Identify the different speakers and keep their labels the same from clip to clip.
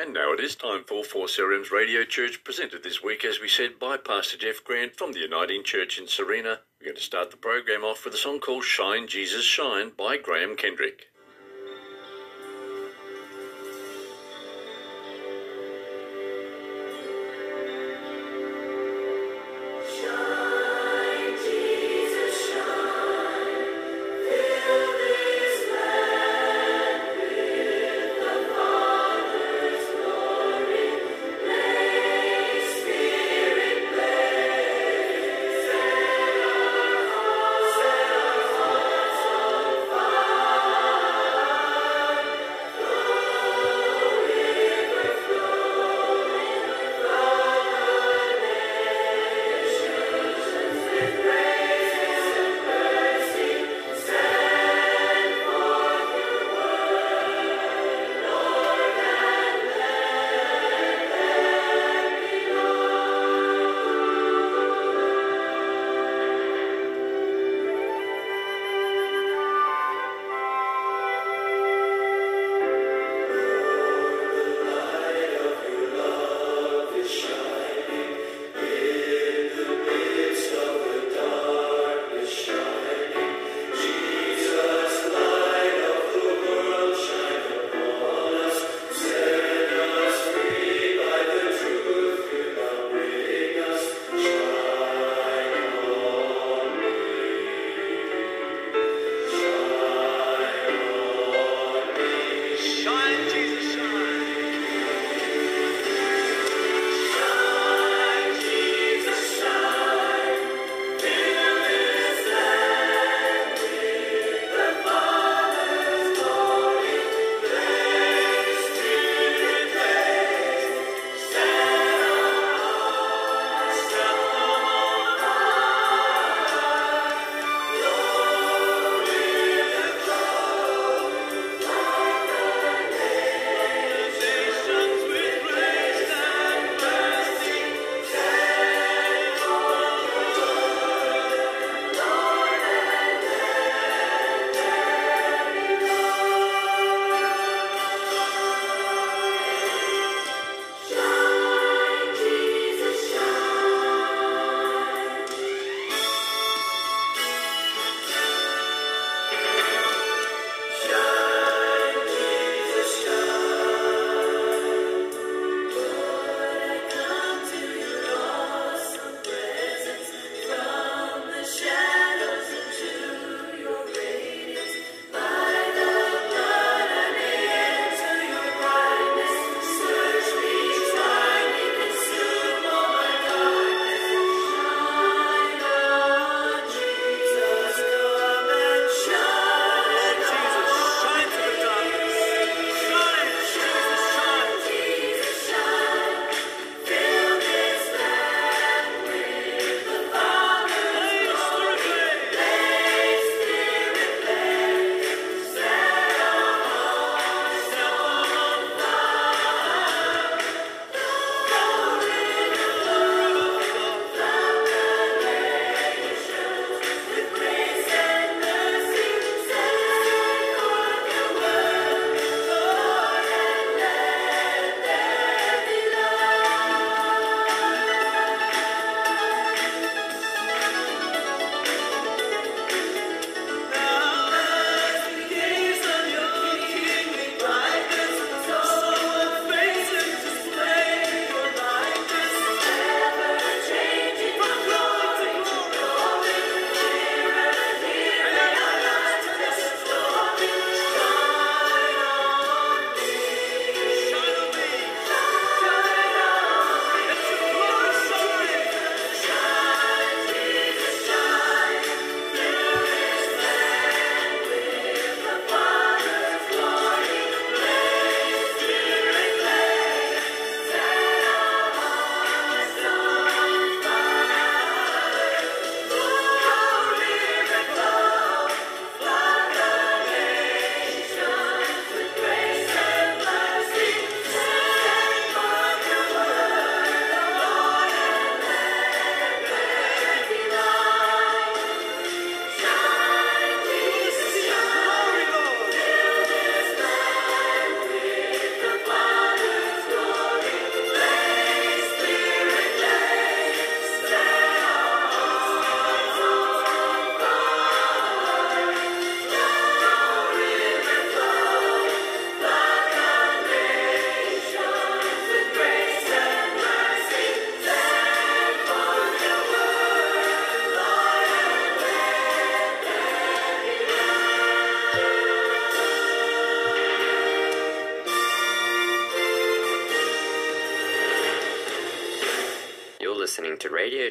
Speaker 1: And now it is time for 4CRM's Radio Church, presented this week, as we said, by Pastor Jeff Grant from the Uniting Church in Sarina. We're going to start the program off with a song called Shine, Jesus, Shine by Graham Kendrick.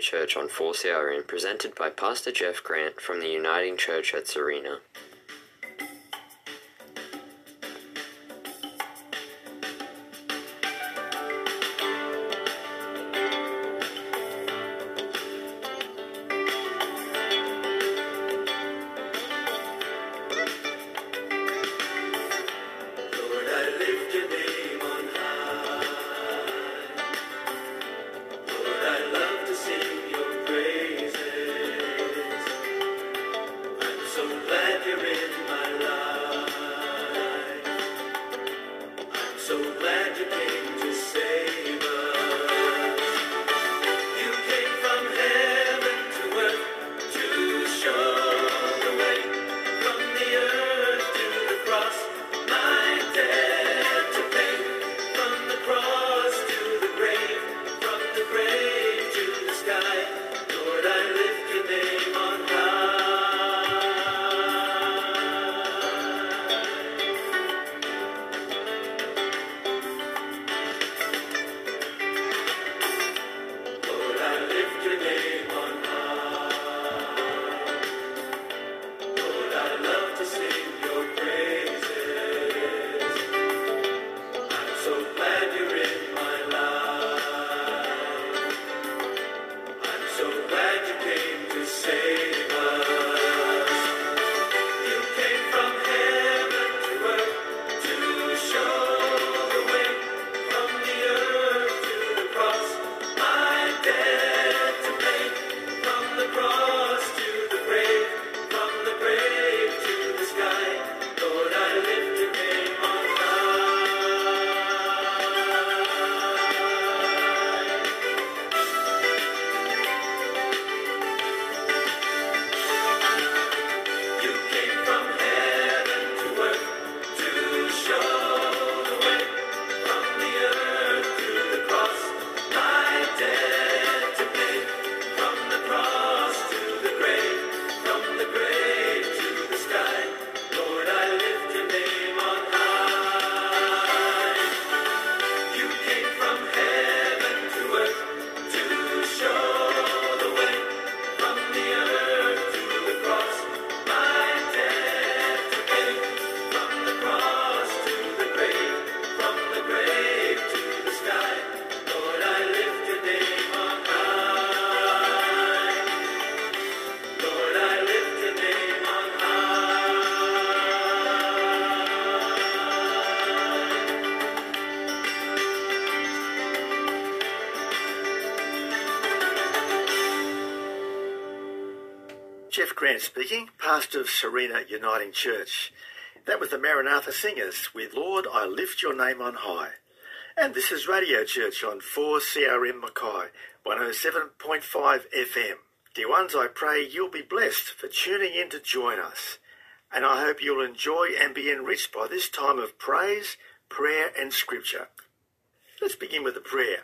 Speaker 2: Church on 4CRM presented by Pastor Jeff Grant from the Uniting Church at
Speaker 3: Sarina. Grant speaking, pastor of Sarina Uniting Church. That was the Maranatha Singers with Lord, I Lift Your Name on High. And this is Radio Church on 4CRM Mackay, 107.5 FM. Dear ones, I pray you'll be blessed for tuning in to join us. And I hope you'll enjoy and be enriched by this time of praise, prayer, and scripture. Let's begin with a prayer.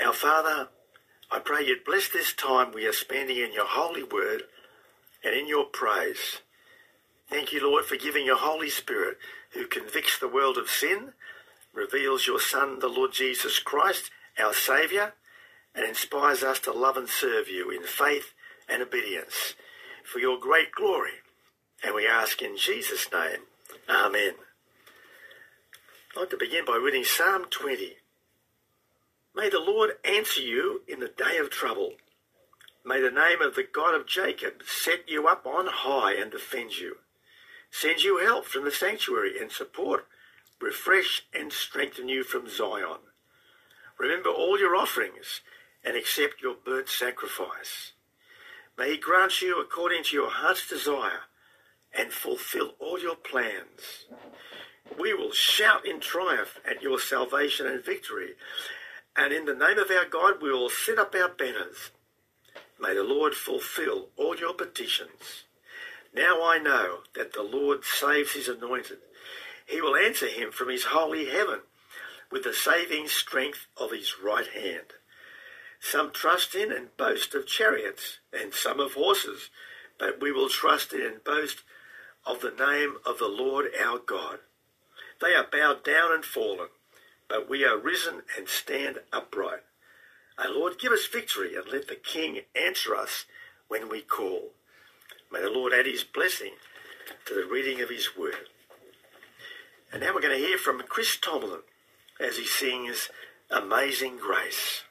Speaker 3: Our Father, I pray you'd bless this time we are spending in your holy word and in your praise. Thank you, Lord, for giving your Holy Spirit who convicts the world of sin, reveals your Son, the Lord Jesus Christ, our Saviour, and inspires us to love and serve you in faith and obedience for your great glory. And we ask in Jesus' name, Amen. I'd like to begin by reading Psalm 20. May the Lord answer you in the day of trouble. May the name of the God of Jacob set you up on high and defend you. Send you help from the sanctuary and support, refresh and strengthen you from Zion. Remember all your offerings and accept your burnt sacrifice. May he grant you according to your heart's desire and fulfill all your plans. We will shout in triumph at your salvation and victory, and in the name of our God we will set up our banners. May the Lord fulfill all your petitions. Now I know that the Lord saves his anointed. He will answer him from his holy heaven with the saving strength of his right hand. Some trust in and boast of chariots, and some of horses, but we will trust in and boast of the name of the Lord our God. They are bowed down and fallen, but we are risen and stand upright.
Speaker 4: O Lord, give us victory and let the King answer us when we call. May the Lord add his blessing to the reading of his word. And now we're going to hear from Chris Tomlin as he sings Amazing Grace.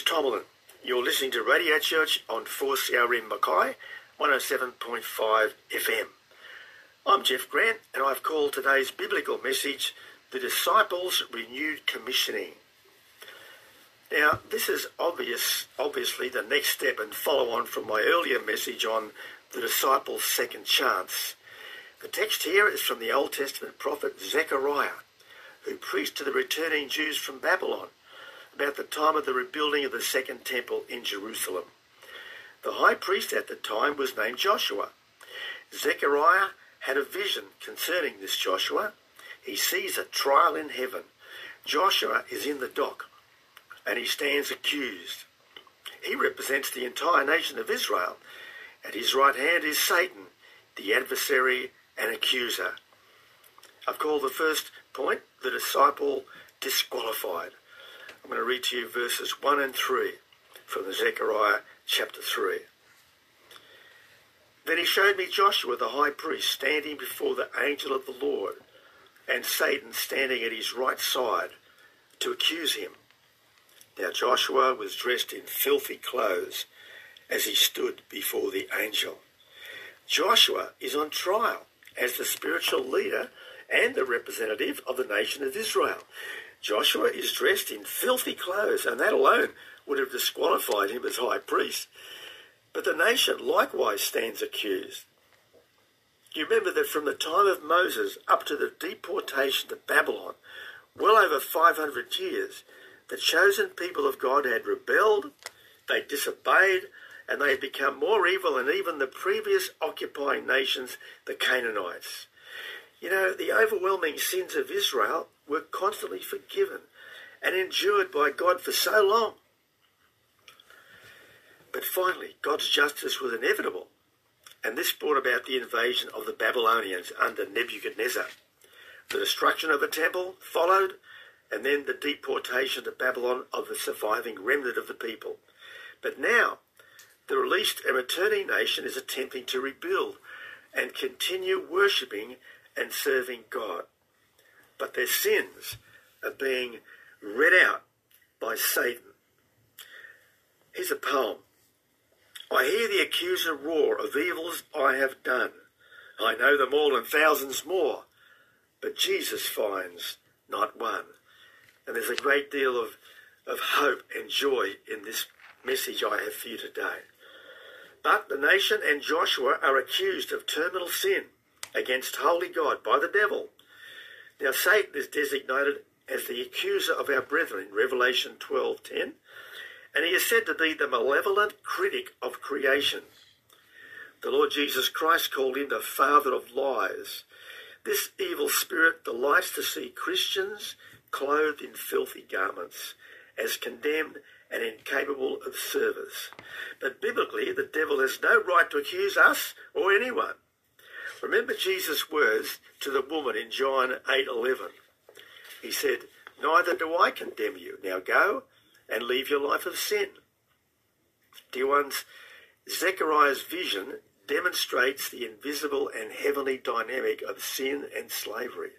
Speaker 4: Chris Tomlin. You're listening to Radio Church on 4CRM Mackay, 107.5 FM. I'm Jeff Grant, and I've called today's biblical message The Disciples' Renewed Commissioning. Now, this is obvious, obviously the next step and follow on from my earlier message on the disciples' second chance.
Speaker 5: The text here is from the Old Testament prophet Zechariah, who preached to the returning Jews from Babylon about the time of the rebuilding of the Second Temple in Jerusalem. The high priest at the time was named Joshua. Zechariah had a vision concerning this Joshua. He sees a trial in heaven. Joshua is in the dock and he stands accused. He represents the entire nation of Israel. At his right hand is Satan, the adversary and accuser. I've called the first point the disciple disqualified. I'm going to read to you verses 1 and 3 from the Zechariah chapter 3. Then he showed me Joshua the high priest standing before the angel of the Lord, and Satan standing at his right side to accuse him. Now Joshua was dressed in filthy clothes as he stood before the angel. Joshua is on trial as the spiritual leader and the representative of the nation of Israel. Joshua is dressed in filthy clothes, and that alone would have disqualified him as high priest. But the nation likewise stands accused. You remember that from the time of Moses up to the deportation to Babylon, well over 500 years, the chosen people of God had rebelled, they disobeyed, and they had become more evil than even the previous occupying nations, the Canaanites. You know, the overwhelming sins of Israel were constantly forgiven and endured by God for so long. But finally, God's justice was inevitable, and this brought about the invasion of the Babylonians under Nebuchadnezzar. The destruction of the temple followed, and then the deportation to Babylon of the surviving remnant of the people. But now, the released and returning nation is attempting to rebuild and continue worshipping and serving God. But their sins are being read out by Satan. Here's a poem. I hear the accuser roar of evils I have done. I know them all and thousands more, but Jesus finds not one. And there's a great deal of, of hope and joy in this message I have for you today. But the nation and Joshua are accused of terminal sin against holy God by the devil. Now Satan is designated as the accuser of our brethren in Revelation 12:10, and he is said to be the malevolent critic of creation. The Lord Jesus Christ called him the father of lies. This evil spirit delights to see Christians clothed in filthy garments, as condemned and incapable of service. But biblically, the devil has no right to accuse us or anyone. Remember Jesus' words to the woman in John 8:11. He said, "Neither do I condemn you. Now go and leave your life of sin." Dear ones, Zechariah's vision demonstrates the invisible and heavenly dynamic of sin and slavery.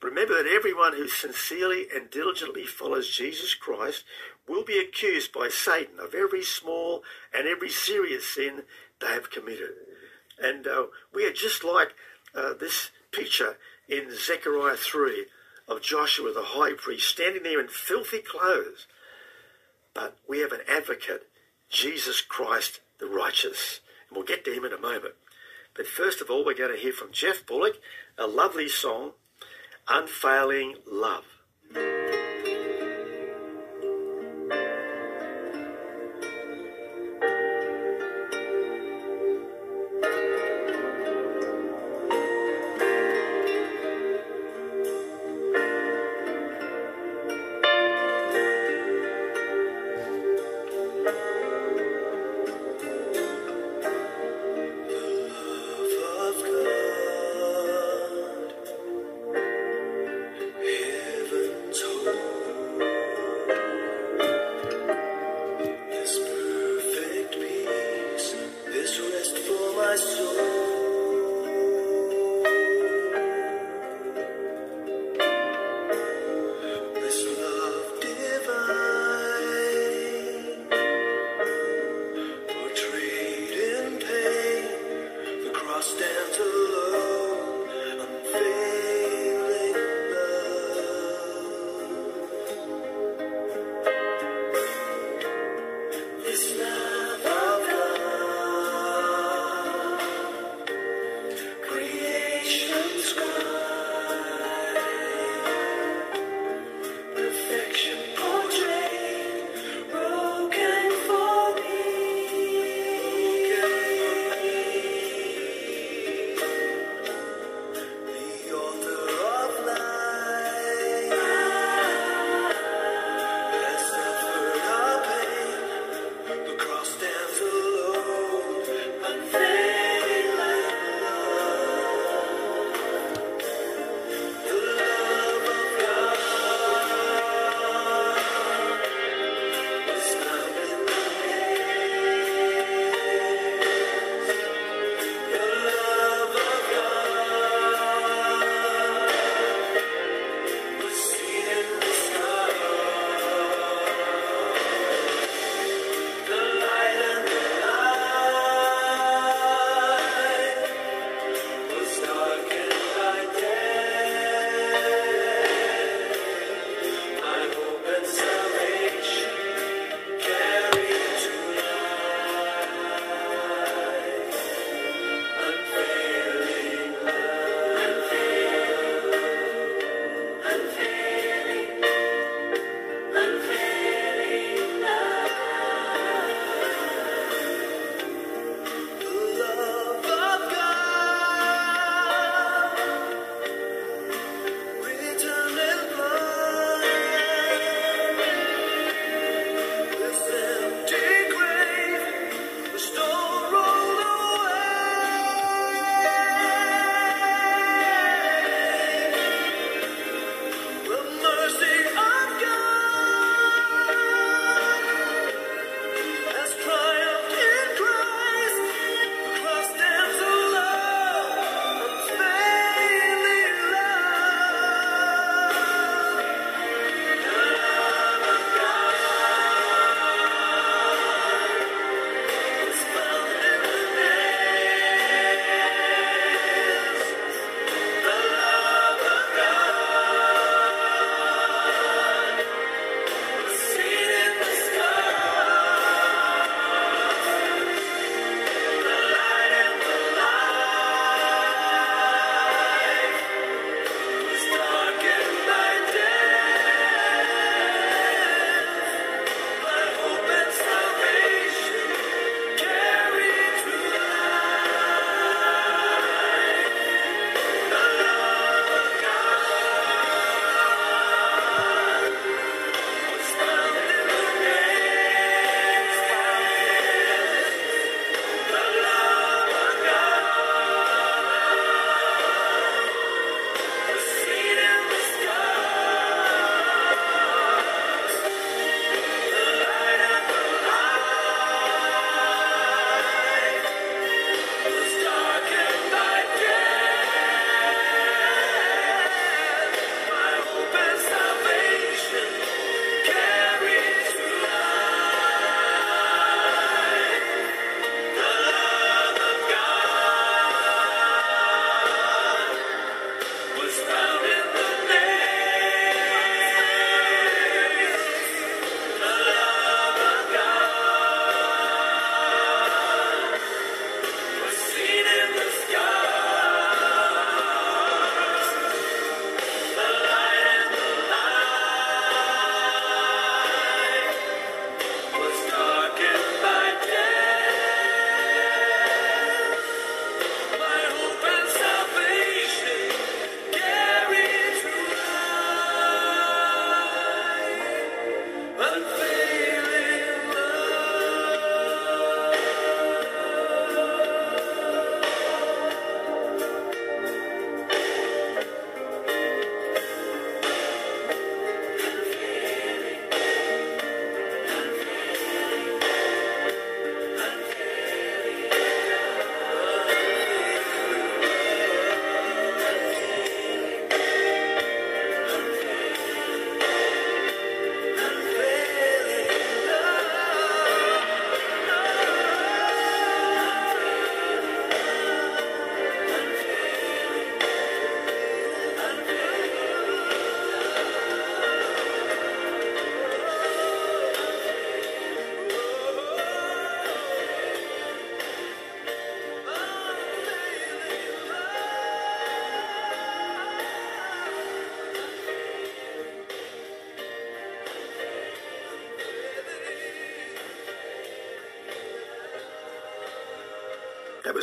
Speaker 5: Remember that everyone who sincerely and diligently follows Jesus Christ will be accused by Satan of every small and every serious sin they have committed. And uh, we are just like uh, this picture in Zechariah 3 of Joshua the high priest standing there in filthy clothes. But we have an advocate, Jesus Christ the righteous. And we'll get to him in a moment. But first of all, we're going to hear from Geoff Bullock, a lovely song, Unfailing Love.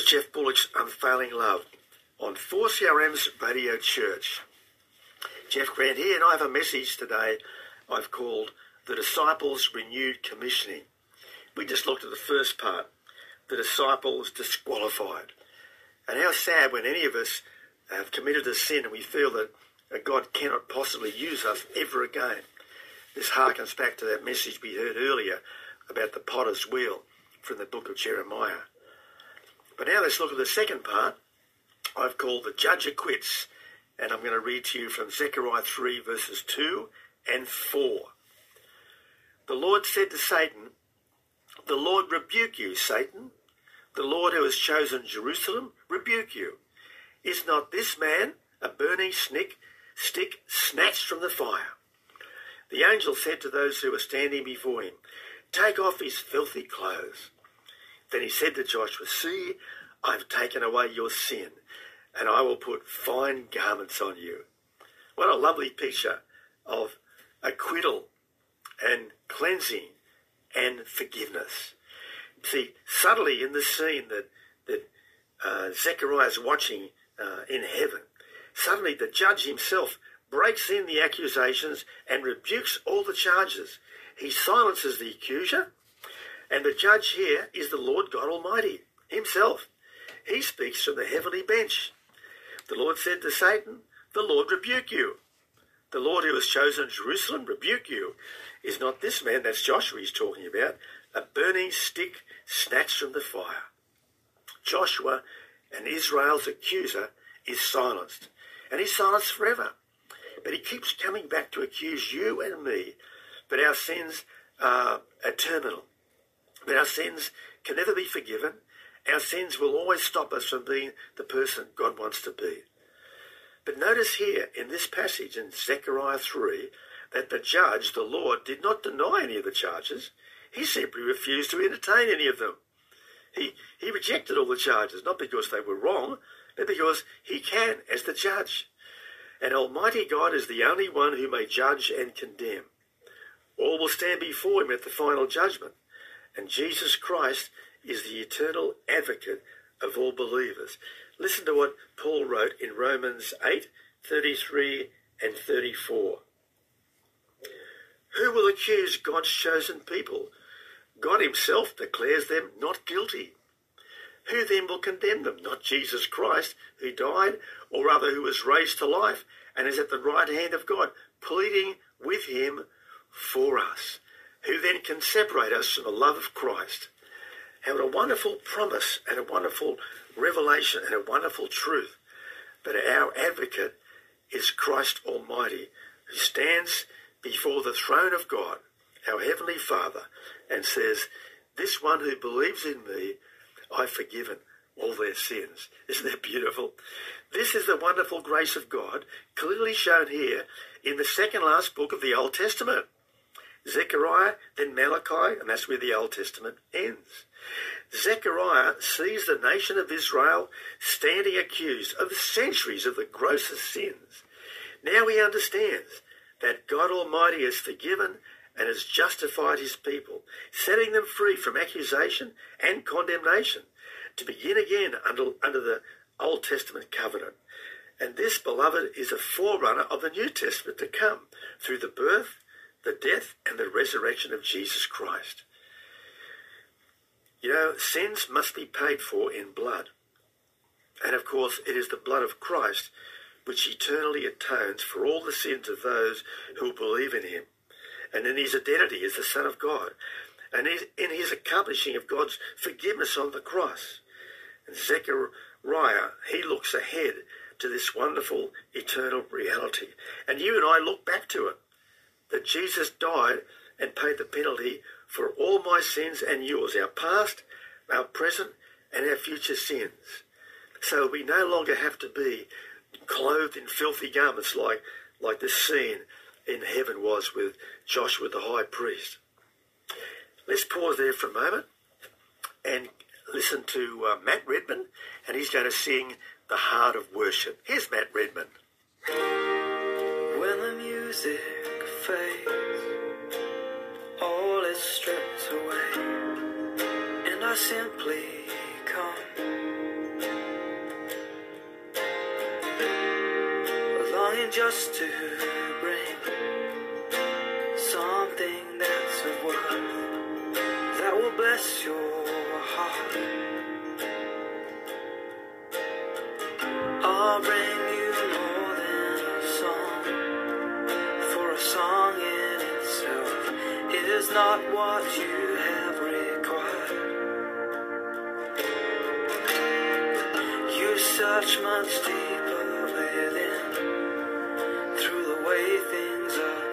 Speaker 5: Geoff Bullock's Unfailing Love on 4CRM's Radio Church. Jeff Grant here, and I have a message today I've called The Disciples' Renewed Commissioning. We just looked at the first part, the disciples disqualified. And how sad when any of us have committed a sin and we feel that God cannot possibly use us ever again. This harkens back to that message we heard earlier about the potter's wheel from the book of Jeremiah. But now let's look at the second part I've called the judge acquits. And I'm going to read to you from Zechariah 3 verses 2 and 4. The Lord said to Satan, The Lord rebuke you, Satan. The Lord who has chosen Jerusalem rebuke you. Is not this man a burning snick, stick snatched from the fire? The angel said to those who were standing before him, Take off his filthy clothes. Then he said to Joshua, See, I've taken away your sin, and I will put fine garments on you. What a lovely picture of acquittal and cleansing and forgiveness. See, subtly in the scene that, that uh, Zechariah is watching uh, in heaven, suddenly the judge himself breaks in the accusations and rebukes all the charges. He silences the accuser, and the judge here is the Lord God Almighty himself. He speaks from the heavenly bench. The Lord said to Satan, The Lord rebuke you. The Lord who has chosen Jerusalem rebuke you. Is not this man, that's Joshua he's talking about, a burning stick snatched from the fire? Joshua and Israel's accuser is silenced, and he's silenced forever. But he keeps coming back to accuse you and me, but our sins are, are terminal. Our sins can never be forgiven. Our sins will always stop us from being the person God wants to be. But notice here in this passage in Zechariah 3 that the judge, the Lord, did not deny any of the charges. He simply refused to entertain any of them. He, he rejected all the charges, not because they were wrong, but because he can as the judge. And Almighty God is the only one who may judge and condemn. All will stand before him at the final judgment. And Jesus Christ is the eternal advocate of all believers. Listen to what Paul wrote in Romans 8 33 and 34. Who will accuse God's chosen people? God Himself declares them not guilty. Who then will condemn them? Not Jesus Christ, who died, or rather who was raised to life and is at the right hand of God, pleading with Him for us. Who then can separate us from the love of Christ? Have a wonderful promise and a wonderful revelation and a wonderful truth. But our advocate is Christ Almighty, who stands before the throne of God, our Heavenly Father, and says, This one who believes in me, I've forgiven all their sins. Isn't that beautiful? This is the wonderful grace of God, clearly shown here in the second last book of the Old Testament. Zechariah, then Malachi, and that's where the Old Testament ends. Zechariah sees the nation of Israel standing accused of centuries of the grossest sins. Now he understands that God Almighty has forgiven and has justified his people, setting them free from accusation and condemnation to begin again under, under the Old Testament covenant. And this, beloved, is a forerunner of the New Testament to come through the birth, the death, and the resurrection of Jesus Christ. You know, sins must be paid for in blood. And of course, it is the blood of Christ which eternally atones for all the sins of those who believe in him and in his identity as the Son of God and in his accomplishing of God's forgiveness on the cross. And Zechariah, he looks ahead to this wonderful eternal reality. And you and I look back to it that Jesus died and paid the penalty for all my sins and yours, our past, our present, and our future sins. So we no longer have to be clothed in filthy garments like, like this scene in heaven was with Joshua the high priest. Let's pause there for a moment and listen to uh, Matt Redman, and he's going to sing The Heart of Worship. Here's Matt Redman.
Speaker 4: When the music face. All is stripped away, and I simply come.
Speaker 6: Longing just to bring something that's of worth that will bless your heart. I'll bring. is not what you have required. You search much deeper within through the way things
Speaker 4: are.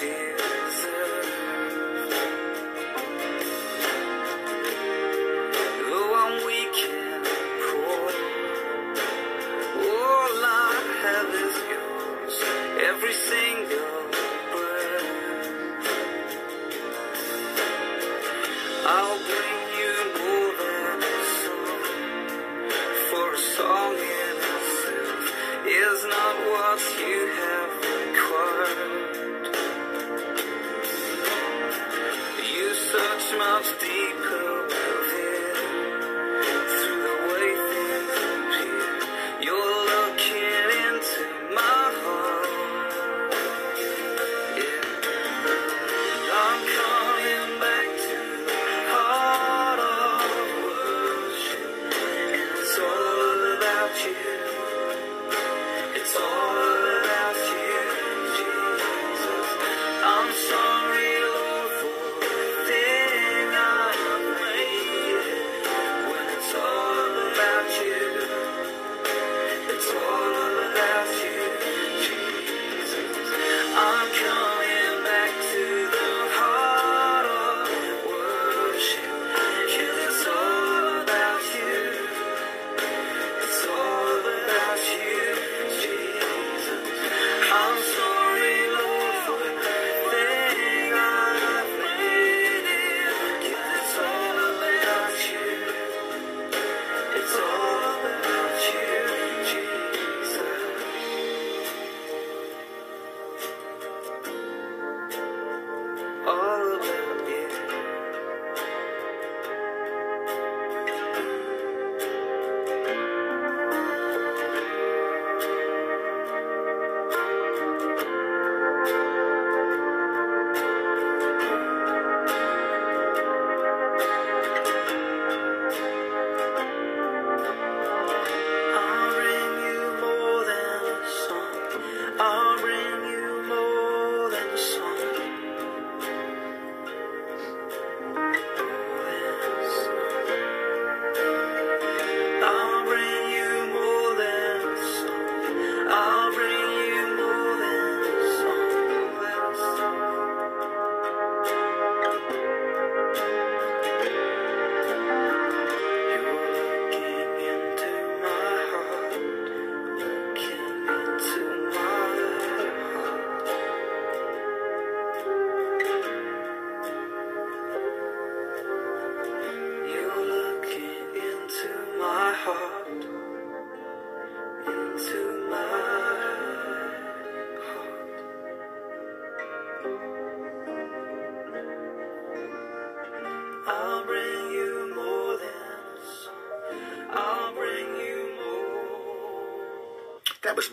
Speaker 4: dear.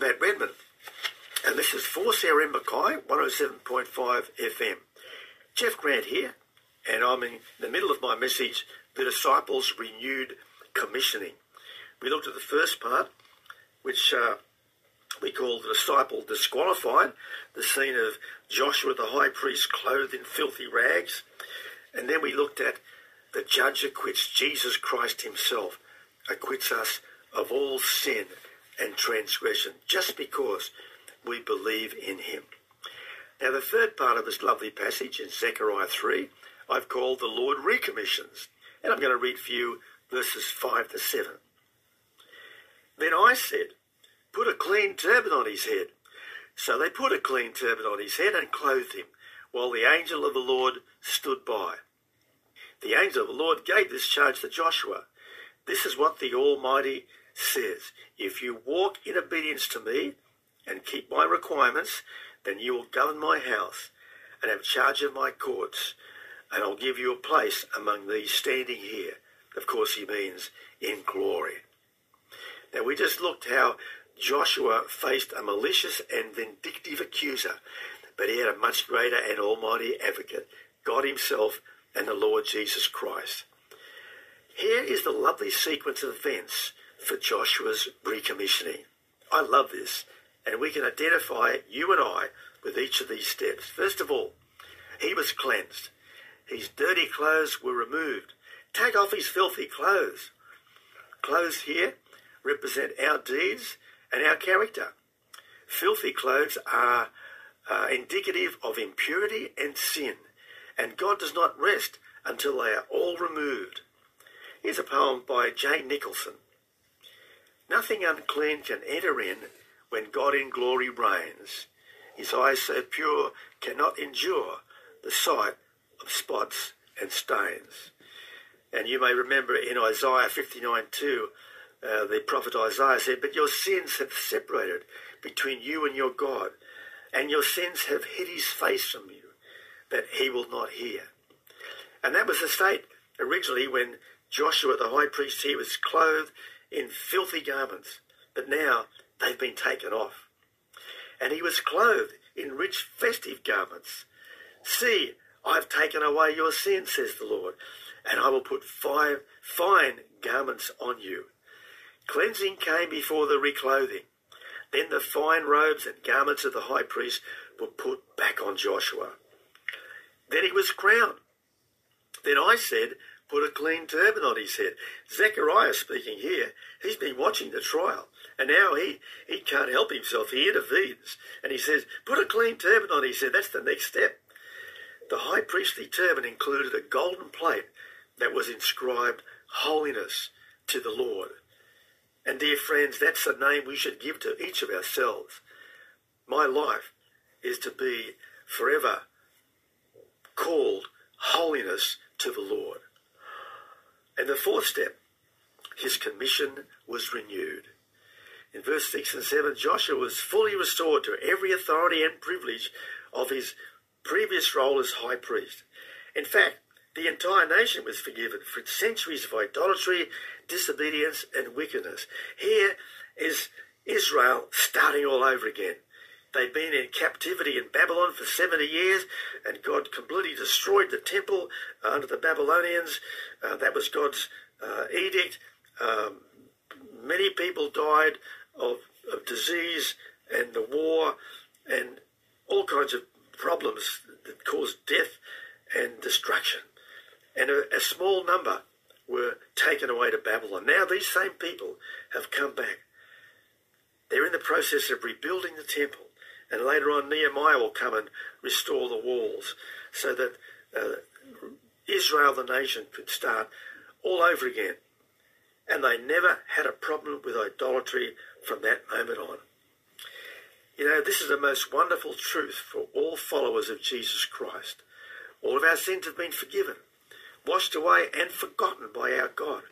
Speaker 4: Matt Redman, and this is for Sarah Mackay, 107.5 FM. Jeff Grant here, and I'm in the middle of my message, The Disciples Renewed Commissioning. We looked at the first part, which uh, we call the disciple disqualified, the scene of Joshua the high priest clothed in filthy rags. And then we looked at the judge acquits, Jesus Christ himself
Speaker 5: acquits us of all sin and transgression just because we believe in him. Now, the third part of this lovely passage in Zechariah 3, I've called the Lord recommissions. And I'm going to read for you verses 5 to 7. Then I said, Put a clean turban on his head. So they put a clean turban on his head and clothed him, while the angel of the Lord stood by. The angel of the Lord gave this charge to Joshua. This is what the Almighty says. If you walk in obedience to me and keep my requirements, then you will govern my house and have charge of my courts, and I'll give you a place among these standing here. Of course, he means in glory. Now, we just looked how Joshua faced a malicious and vindictive accuser, but he had a much greater and almighty advocate, God himself and the Lord Jesus Christ. Here is the lovely sequence of events for Joshua's recommissioning. I love this, and we can identify you and I with each of these steps. First of all, he was cleansed. His dirty clothes were removed. Take off his filthy clothes. Clothes here represent our deeds and our character. Filthy clothes are uh, indicative of impurity and sin, and God does not rest until they are all removed. Here's a poem by Jane Nicholson. Nothing unclean can enter in when God in glory reigns. His eyes so pure cannot endure the sight of spots and stains. And you may remember in Isaiah 59 2, uh, the prophet Isaiah said, But your sins have separated between you and your God, and your sins have hid his face from you, that he will not hear. And that was the state originally when Joshua, the high priest he was clothed in filthy garments, but now they've been taken off. And he was clothed in rich festive garments. See, I've taken away your sin, says the Lord, and I will put five fine garments on you. Cleansing came before the reclothing. Then the fine robes and garments of the high priest were put back on Joshua. Then he was crowned. Then I said, put a clean turban on his head. Zechariah speaking here. He's been watching the trial. And now he, he can't help himself. He intervenes. And he says, put a clean turban on his head. That's the next step. The high priestly turban included a golden plate that was inscribed holiness to the Lord. And dear friends, that's the name we should give to each of ourselves. My life is to be forever called holiness to the Lord. And the fourth step, his commission was renewed. In verse 6 and 7, Joshua was fully restored to every authority and privilege of his previous role as high priest. In fact, the entire nation was forgiven for centuries of idolatry, disobedience, and wickedness. Here is Israel starting all over again. They'd been in captivity in Babylon for 70 years, and God completely destroyed the temple under the Babylonians. Uh, that was God's uh, edict. Um, many people died of, of disease and the war and all kinds of problems that caused death and destruction. And a, a small number were taken away to Babylon. Now these same people have come back. They're in the process of rebuilding the temple. And later on, Nehemiah will come and restore the walls so that uh, Israel, the nation, could start all over again. And they never had a problem with idolatry from that moment on. You know, this is the most wonderful truth for all followers of Jesus Christ. All of our sins have been forgiven, washed away, and forgotten by our God.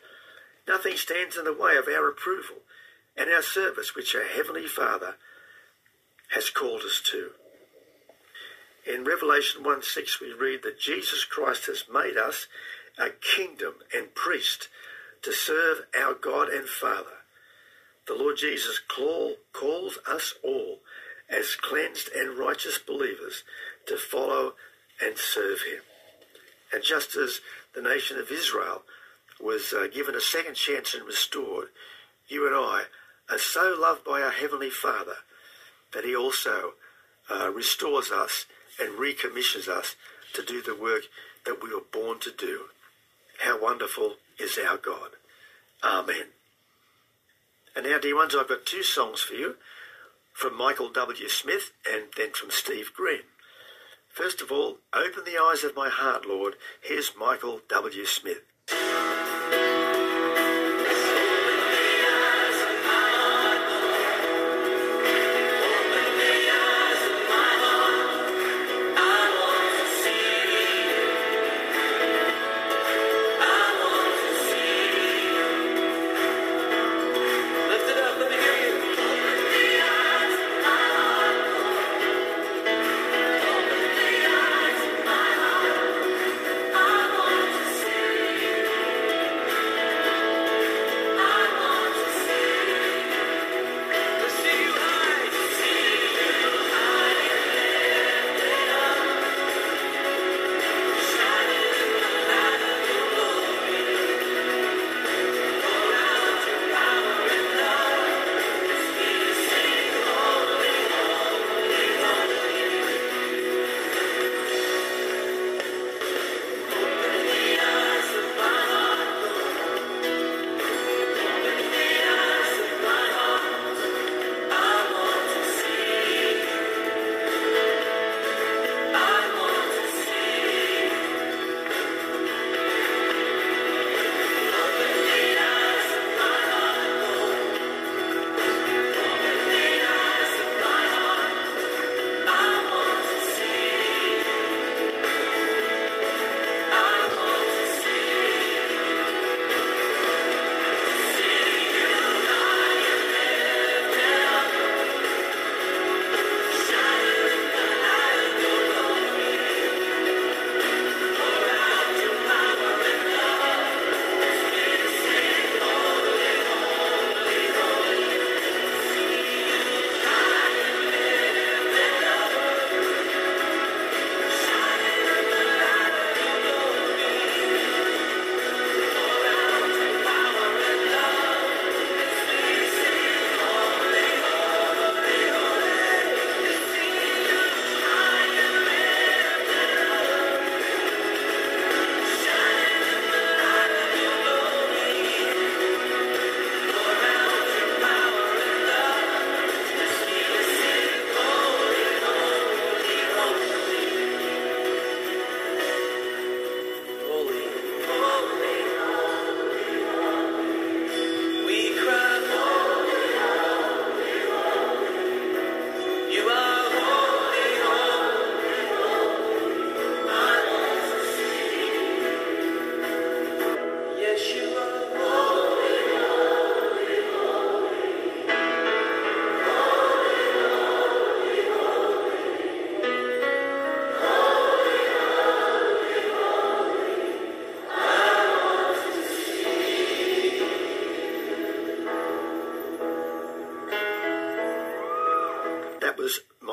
Speaker 5: Nothing stands in the way of our approval and our service, which our Heavenly Father has called us to. In Revelation 1 6, we read that Jesus Christ has made us a kingdom and priest to serve our God and Father. The Lord Jesus call, calls us all as cleansed and righteous believers to follow and serve him. And just as the nation of Israel was uh, given a second chance and restored, you and I are so loved by our Heavenly Father that He also uh, restores us and recommissions us to do the work that we were born to do. How wonderful is our God. Amen.
Speaker 4: And now, dear ones, I've got two songs for you from Michael W. Smith and then from Steve Green. First of all, open the eyes of my heart, Lord. Here's Michael W. Smith.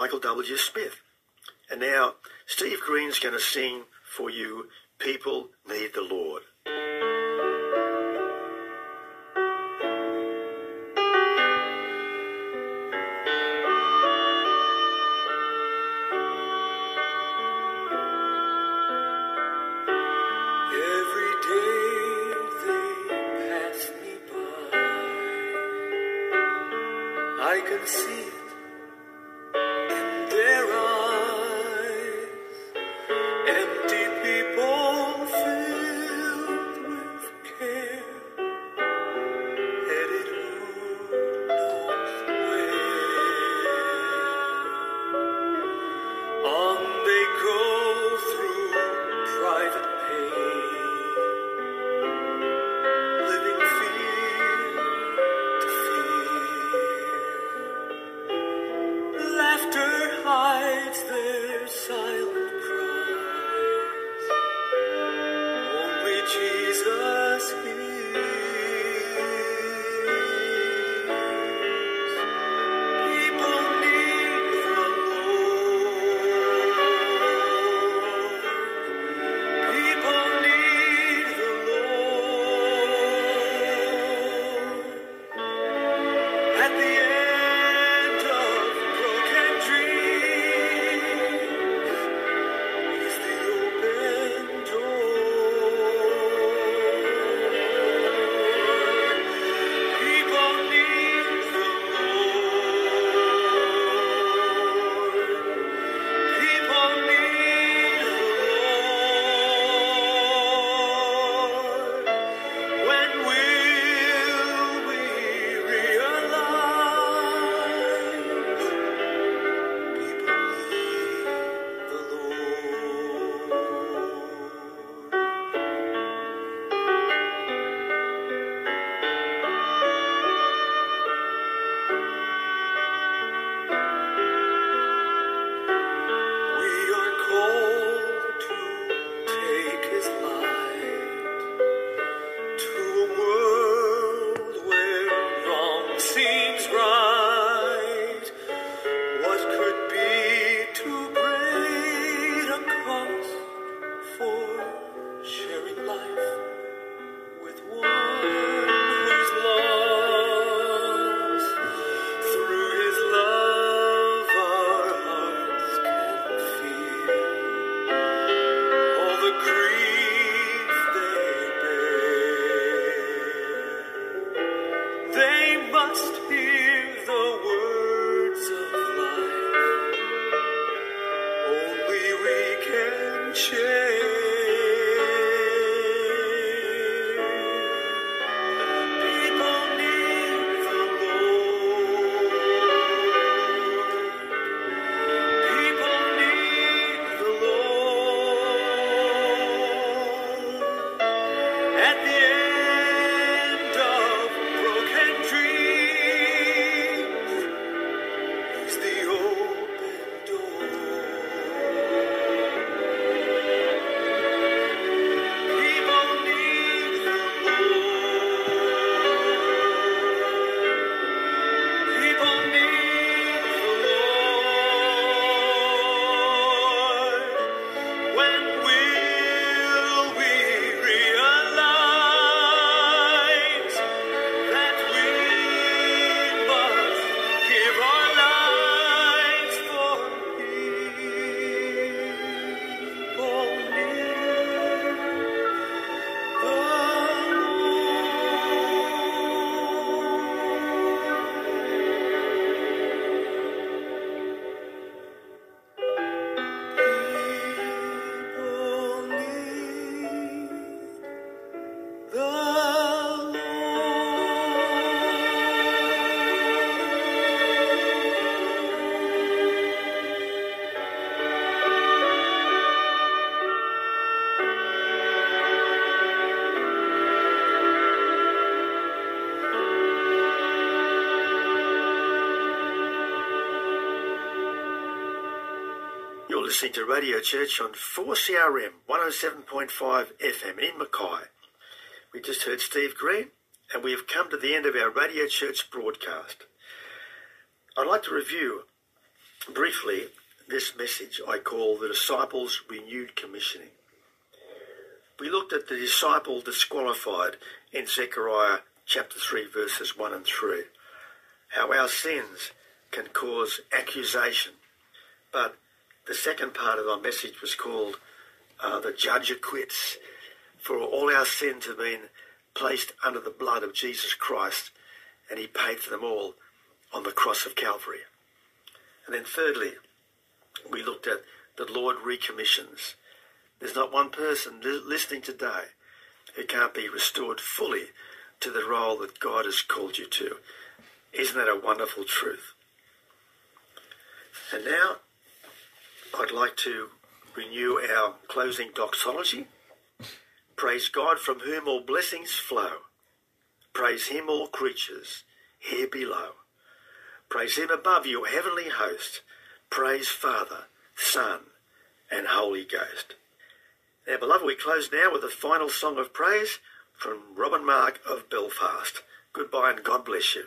Speaker 4: Michael W. Smith. And now, Steve Green's going to sing for you People Need the Lord.
Speaker 5: Listening to Radio Church on 4CRM 107.5 FM in Mackay. We just heard Steve Green, and we have come to the end of our Radio Church broadcast. I'd like to review briefly this message I call the Disciples' Renewed Commissioning. We looked at the disciple disqualified in Zechariah chapter 3, verses 1 and 3. How our sins can cause accusation. But the second part of our message was called uh, The Judge Acquits. For all our sins have been placed under the blood of Jesus Christ, and he paid for them all on the cross of Calvary. And then thirdly, we looked at the Lord recommissions. There's not one person li- listening today who can't be restored fully to the role that God has called you to. Isn't that a wonderful truth? And now I'd like to renew our closing doxology. Praise God from whom all blessings flow. Praise him, all creatures here below. Praise him above you, heavenly host. Praise Father, Son, and Holy Ghost. Now, beloved, we close now with a final song of praise from Robin Mark of Belfast. Goodbye and God bless you.